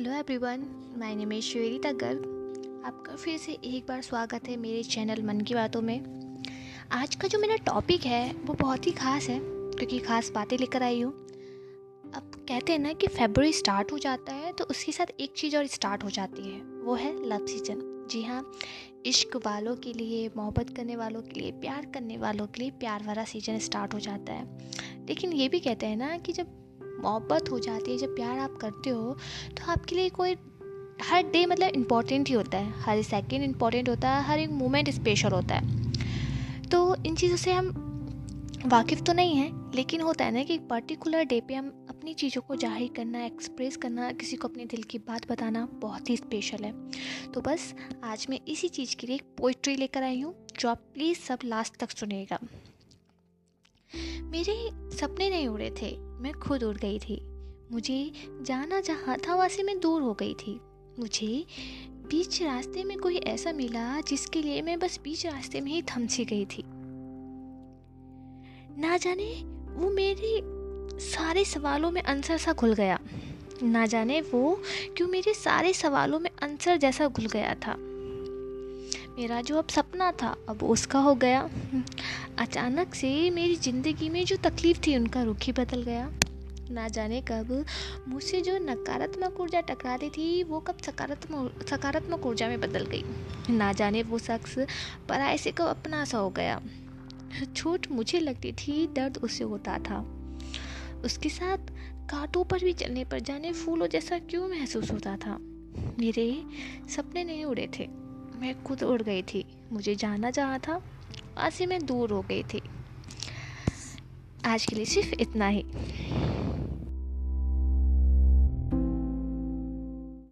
Hello everyone my name is Shweri Taggar आपका फिर से एक बार स्वागत है मेरे चैनल मन की बातों में। आज का जो मेरा टॉपिक है, वो बहुत ही ख़ास है, क्योंकि ख़ास बातें लेकर आई हूँ। अब कहते हैं ना कि फेबररी स्टार्ट हो जाता है तो उसके साथ एक चीज़ और स्टार्ट हो जाती है, वो है लव सीज़न जी हाँ इश्क वालों के लिए, मोहब्बत करने वालों के लिए, प्यार करने वालों के लिए प्यार वाला सीज़न स्टार्ट हो जाता है। लेकिन ये भी कहते हैं ना कि जब मोहब्बत हो जाती है, जब प्यार आप करते हो तो आपके लिए कोई हर डे मतलब इंपॉर्टेंट ही होता है। हर सेकेंड इंपॉर्टेंट होता है, हर एक मोमेंट स्पेशल होता है। तो इन चीज़ों से हम वाकिफ़ तो नहीं हैं, लेकिन होता है ना कि पर्टिकुलर डे पे हम अपनी चीज़ों को ज़ाहिर करना एक्सप्रेस करना, किसी को अपने दिल की बात बताना बहुत ही स्पेशल है। तो बस आज मैं इसी चीज़ के लिए एक पोइट्री लेकर आई हूँ, जो आप प्लीज़ सब लास्ट तक सुनेगा मेरे सपने नहीं उड़े थे। मैं खुद उड़ गई थी। मुझे जाना जहाँ था वहाँ से मैं दूर हो गई थी। मुझे बीच रास्ते में कोई ऐसा मिला जिसके लिए मैं बस बीच रास्ते में ही थम सी गई थी। ना जाने वो मेरे सारे सवालों में आंसर सा घुल गया। ना जाने वो क्यों मेरे सारे सवालों में आंसर जैसा घुल गया था। मेरा जो अब सपना था, अब उसका हो गया। अचानक से मेरी ज़िंदगी में जो तकलीफ़ थी, उनका रुख ही बदल गया। ना जाने कब मुझसे जो नकारात्मक ऊर्जा टकरा रही थी, वो कब सकारात्मक सकारात्मक ऊर्जा में बदल गई। ना जाने वो शख्स पराए से कब अपना सा हो गया। छूट मुझे लगती थी, दर्द उसे होता था। उसके साथ कांटों पर भी चलने पर जाने फूलों जैसा क्यों महसूस होता था? मेरे सपने नहीं उड़े थे। मैं खुद उड़ गई थी। मुझे जाना जहाँ था वहाँ से मैं दूर हो गई थी। आज के लिए सिर्फ़ इतना ही।